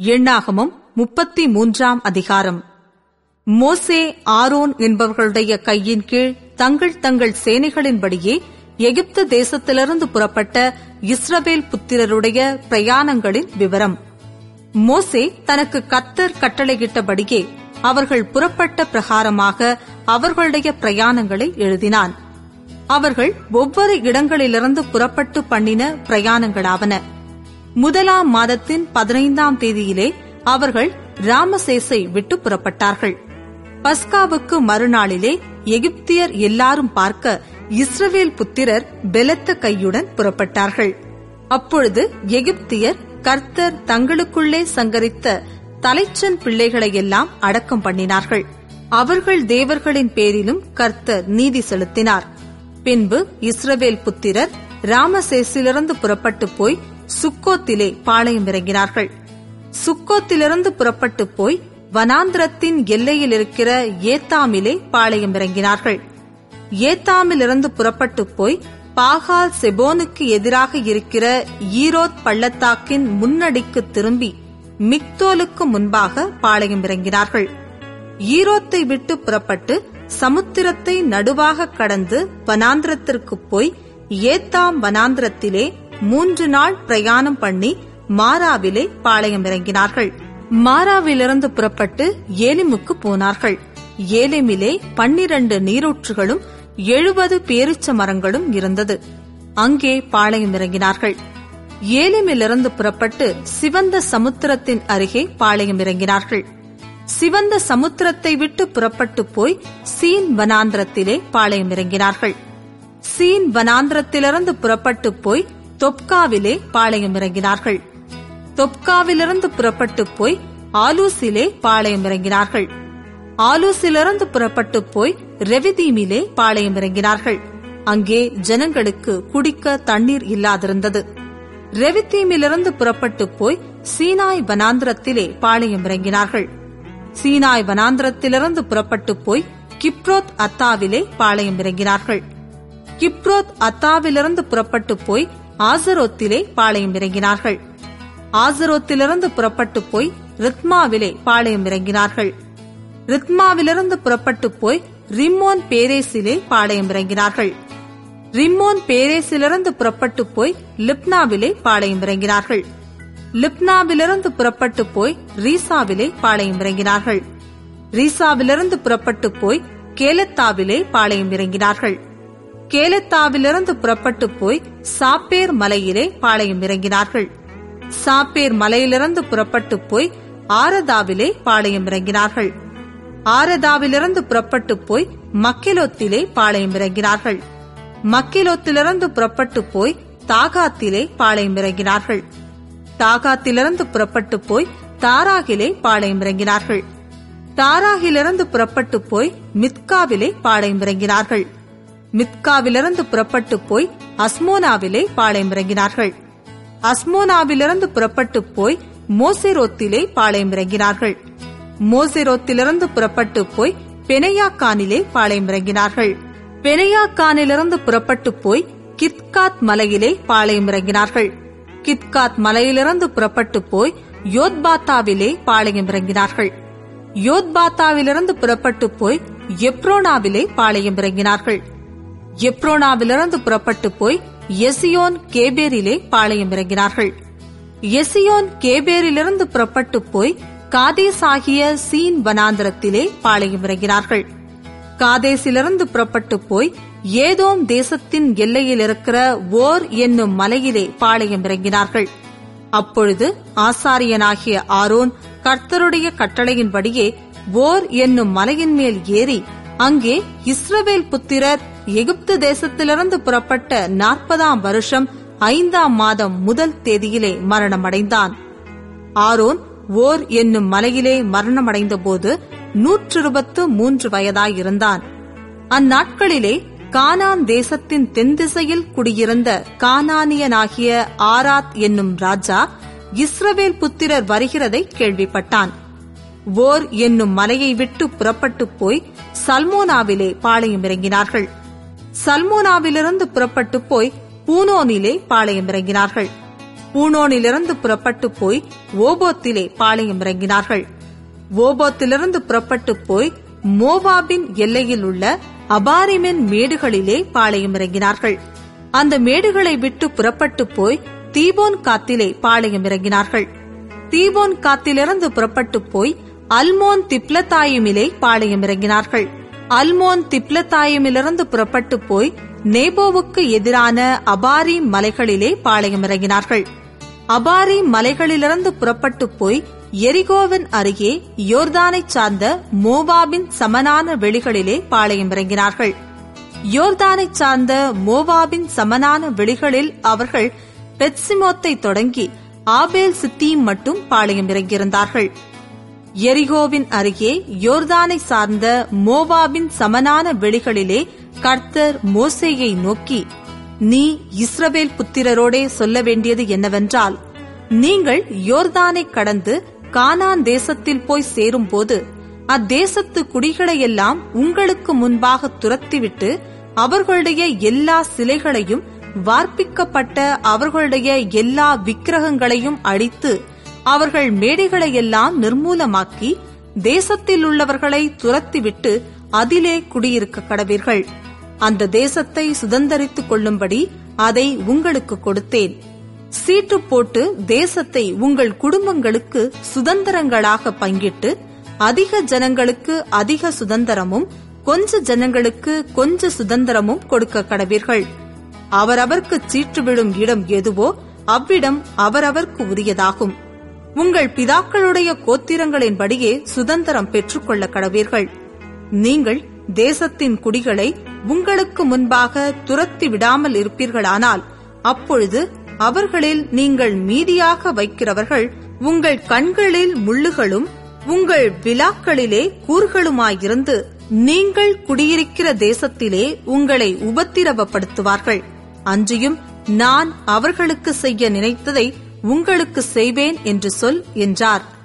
எண்ணாகமம் முப்பத்தி மூன்றாம் அதிகாரம். மோசே ஆரோன் என்பவர்களுடைய கையின் கீழ் தங்கள் தங்கள் சேனைகளின்படியே எகிப்து தேசத்திலிருந்து புறப்பட்ட இஸ்ரவேல் புத்திரருடைய பிரயாணங்களின் விவரம். மோசே தனக்கு கத்தர் கட்டளையிட்டபடியே அவர்கள் புறப்பட்ட பிரகாரமாக அவர்களுடைய பிரயாணங்களை எழுதினான். அவர்கள் ஒவ்வொரு இடங்களிலிருந்து புறப்பட்டு பண்ணின பிரயாணங்களாவன. முதலாம் மாதத்தின் பதினைந்தாம் தேதியிலே அவர்கள் ராமசேசை விட்டு புறப்பட்டார்கள். பஸ்காவுக்கு மறுநாளிலே எகிப்தியர் எல்லாரும் பார்க்க இஸ்ரவேல் புத்திரர் பெலத்த கையுடன் புறப்பட்டார்கள். அப்பொழுது எகிப்தியர் கர்த்தர் தங்களுக்குள்ளே சங்கரித்த தலைச்சன் பிள்ளைகளையெல்லாம் அடக்கம் பண்ணினார்கள். அவர்கள் தேவர்களின் பேரிலும் கர்த்தர் நீதி செலுத்தினார். பின்பு இஸ்ரவேல் புத்திரர் ராமசேசிலிருந்து புறப்பட்டு போய் சுக்கோத்திலே பாளையம் இறங்கினார்கள். சுக்கோத்திலிருந்து புறப்பட்டு போய் வனாந்திரத்தின் எல்லையில் இருக்கிற ஏத்தாமிலே பாளையம் இறங்கினார்கள். ஏத்தாமிலிருந்து புறப்பட்டு போய் பாகால் செபோனுக்கு எதிராக இருக்கிற ஈரோத் பள்ளத்தாக்கின் முன்னடிக்கு திரும்பி மிக்தோலுக்கு முன்பாக பாளையம் இறங்கினார்கள். ஈரோத்தை விட்டு புறப்பட்டு சமுத்திரத்தை நடுவாக கடந்து வனாந்திரத்திற்கு போய் ஏத்தாம் வனாந்திரத்திலே மூன்று நாள் பிரயாணம் பண்ணி மாராவிலே பாளையம் இறங்கினார்கள். மாராவிலிருந்து புறப்பட்டு ஏலிமுக்கு போனார்கள். ஏலிமிலே பன்னிரண்டு நீரூற்றுகளும் எழுபது பேரிச்ச மரங்களும் இருந்தது. அங்கே பாளையம் இறங்கினார்கள். ஏலிமிலிருந்து புறப்பட்டு சிவந்த சமுத்திரத்தின் அருகே பாளையம் இறங்கினார்கள். சிவந்த சமுத்திரத்தை விட்டு புறப்பட்டு போய் சீன் வனாந்திரத்திலே பாளையம் இறங்கினார்கள். சீன் வனாந்திரத்திலிருந்து புறப்பட்டு போய் தொப்காவிலே பாளையம் இறங்கினார்கள். தொப்காவிலிருந்து புறப்பட்டு போய் ஆலூசிலே பாளையம் இறங்கினார்கள். ஆலூசிலிருந்து புறப்பட்டு போய் ரெவிதீமிலே பாளையம் இறங்கினார்கள். அங்கே ஜனங்களுக்கு குடிக்க தண்ணீர் இல்லாதிருந்தது. ரெவித்தீமிலிருந்து புறப்பட்டு போய் சீனாய் வனாந்திரத்திலே பாளையம் இறங்கினார்கள். சீனாய் வனாந்திரத்திலிருந்து புறப்பட்டு போய் கிப்ரோத் அத்தாவிலே பாளையம் இறங்கினார்கள். கிப்ரோத் அத்தாவிலிருந்து புறப்பட்டு போய் ஆசரோத்திலே பாளையம் இறங்கினார்கள். ஆசரோத்திலிருந்து புறப்பட்டு போய் ரித்மாவிலே பாளையம் இறங்கினார்கள். ரித்மாவிலிருந்து புறப்பட்டு போய் ரிம்மோன் பேரேசிலே பாளையம் இறங்கினார்கள். ரிம்மோன் பேரேசிலிருந்து புறப்பட்டு போய் லிப்னாவிலே பாளையம் இறங்கினார்கள். லிப்னாவிலிருந்து புறப்பட்டு போய் ரீசாவிலே பாளையம் இறங்கினார்கள். ரீசாவிலிருந்து புறப்பட்டு போய் கேலத்தாவிலே பாளையம் இறங்கினார்கள். கேலத்தாவிலிருந்து புறப்பட்டு போய் சாப்பேர் மலையிலே பாளையம் இறங்கினார்கள். சாப்பேர் மலையிலிருந்து புறப்பட்டு போய் ஆரதாவிலே பாளையம் இறங்கினார்கள். ஆரதாவிலிருந்து புறப்பட்டு போய் மக்கெலோத்திலே பாளையம் இறங்கினார்கள். மக்கிலோத்திலிருந்து புறப்பட்டு போய் தாகாத்திலே பாளையம் இறங்கினார்கள். தாகாத்திலிருந்து புறப்பட்டு போய் தாராகிலே பாளையம் இறங்கினார்கள். தாராகிலிருந்து புறப்பட்டு போய் மித்காவிலே பாளையம் இறங்கினார்கள். மித்காவிலிருந்து புறப்பட்டு போய் அஸ்மோனாவிலே பாளையம் இறங்கினார்கள் அஸ்மோனாவிலிருந்து புறப்பட்டு போய் மோசிரோத்திலே பாளையம் இறங்கினார்கள் மோசிரோத்திலிருந்து புறப்பட்டு போய் பெனையாக்கானிலே பாளையம் இறங்கினார்கள் பெனையாக்கானிலிருந்து புறப்பட்டு போய் கித்காத் மலையிலே பாளையம் இறங்கினார்கள் கித்காத் மலையிலிருந்து புறப்பட்டு போய் யோத்பாத்தாவிலே பாளையம் இறங்கினார்கள் யோத்பாத்தாவிலிருந்து புறப்பட்டு போய் எப்ரோனாவிலே பாளையம் இறங்கினார்கள் எப்ரோனாவிலிருந்து புறப்பட்டு போய் எசியோன் கேபேரிலே பாளையம் இறங்கினார்கள். எசியோன் கேபேரிலிருந்து புறப்பட்டு போய் காதேஸ் ஆகிய சீன் வனாந்திரத்திலே பாளையம் இறங்கினார்கள். காதேசிலிருந்து புறப்பட்டு போய் ஏதோம் தேசத்தின் எல்லையில் இருக்கிற ஓர் என்னும் மலையிலே பாளையம் இறங்கினார்கள். அப்பொழுது ஆசாரியனாகிய ஆரோன் கர்த்தருடைய கட்டளையின்படியே ஓர் என்னும் மலையின் மேல் ஏறி அங்கே இஸ்ரவேல் புத்திரர் எகிப்து தேசத்திலிருந்து புறப்பட்ட நாற்பதாம் வருஷம் ஐந்தாம் மாதம் முதல் தேதியிலே மரணமடைந்தான். ஆரோன் ஓர் என்னும் மலையிலே மரணமடைந்த போது நூற்றிருபத்து மூன்று வயதாயிருந்தான். அந்நாட்களிலே கானான் தேசத்தின் தென்திசையில் குடியிருந்த கானானியனாகிய ஆராத் என்னும் ராஜா இஸ்ரவேல் புத்திரர் வருகிறதை கேள்விப்பட்டான். ஓர் என்னும் மலையை விட்டு புறப்பட்டு போய் சல்மோனாவிலே பாளையம் இறங்கினார்கள். சல்மோனாவிலிருந்து புறப்பட்டு போய் பூனோனிலே பாளையம் இறங்கினார்கள். பூனோனிலிருந்து புறப்பட்டு போய் ஓபோத்திலே பாளையம் இறங்கினார்கள். ஓபோத்திலிருந்து புறப்பட்டு போய் மோவாபின் எல்லையில் உள்ள அபாரிமின் மேடுகளிலே பாளையம் இறங்கினார்கள். அந்த மேடுகளை விட்டு புறப்பட்டு போய் தீபோன் காத்திலே பாளையம் இறங்கினார்கள். தீபோன் காத்திலிருந்து புறப்பட்டு போய் அல்மோன் திப்லத்தாயுமிலே பாளையம் இறங்கினார்கள் அல்மோன் திப்லத்தாயுமிலிருந்து புறப்பட்டு போய் நேபோவுக்கு எதிரான அபாரி மலைகளிலே பாளையம் இறங்கினார்கள் அபாரி மலைகளிலிருந்து புறப்பட்டு போய் எரிகோவின் அருகே யோர்தானை சார்ந்த மோவாபின் சமனான வெளிகளிலே பாளையம் இறங்கினார்கள் யோர்தானை சார்ந்த மோவாபின் சமனான வெளிகளில் அவர்கள் பெட்சிமோத்தை தொடங்கி ஆபேல் சித்தியும் மட்டும் பாளையம் இறங்கியிருந்தார்கள் எரிகோவின் அருகே யோர்தானை சார்ந்த மோவாபின் சமனான வெளிகளிலே கர்த்தர் மோசேயை நோக்கி நீ இஸ்ரவேல் புத்திரரோடே சொல்ல வேண்டியது என்னவென்றால் நீங்கள் யோர்தானை கடந்து கானான் தேசத்தில் போய் சேரும்போது அத்தேசத்து குடிகளையெல்லாம் உங்களுக்கு முன்பாக துரத்திவிட்டு அவர்களுடைய எல்லா சிலைகளையும் வார்ப்பிக்கப்பட்ட அவர்களுடைய எல்லா விக்கிரகங்களையும் அடித்து அவர்கள் மேடைகளை எல்லாம் நிர்மூலமாக்கி தேசத்தில் உள்ளவர்களை துரத்திவிட்டு அதிலே குடியிருக்க கடவீர்கள். அந்த தேசத்தை சுதந்திரித்துக் கொள்ளும்படி அதை உங்களுக்கு கொடுத்தேன். சீட்டு போட்டு தேசத்தை உங்கள் குடும்பங்களுக்கு சுதந்திரங்களாக பங்கிட்டு அதிக ஜனங்களுக்கு அதிக சுதந்திரமும் கொஞ்ச ஜனங்களுக்கு கொஞ்ச சுதந்திரமும் கொடுக்க கடவீர்கள். அவரவர்க்கு சீற்று விழும் இடம் எதுவோ அவ்விடம் அவரவர்க்கு உரியதாகும். உங்கள் பிதாக்களுடைய கோத்திரங்களின்படியே சுதந்திரம் பெற்றுக்கொள்ள கடவீர்கள் நீங்கள் தேசத்தின் குடிகளை உங்களுக்கு முன்பாக துரத்தி விடாமல் இருப்பீர்களானால் அப்பொழுது அவர்களில் நீங்கள் மீதியாக வைக்கிறவர்கள் உங்கள் கண்களில் முள்ளுகளும் உங்கள் விழாக்களிலே கூறுகளுமாயிருந்து நீங்கள் குடியிருக்கிற தேசத்திலே உங்களை உபத்திரவப்படுத்துவார்கள். அன்றியும் நான் அவர்களுக்கு செய்ய நினைத்ததை உங்களுக்கு செய்வேன் என்று சொல் என்றார்.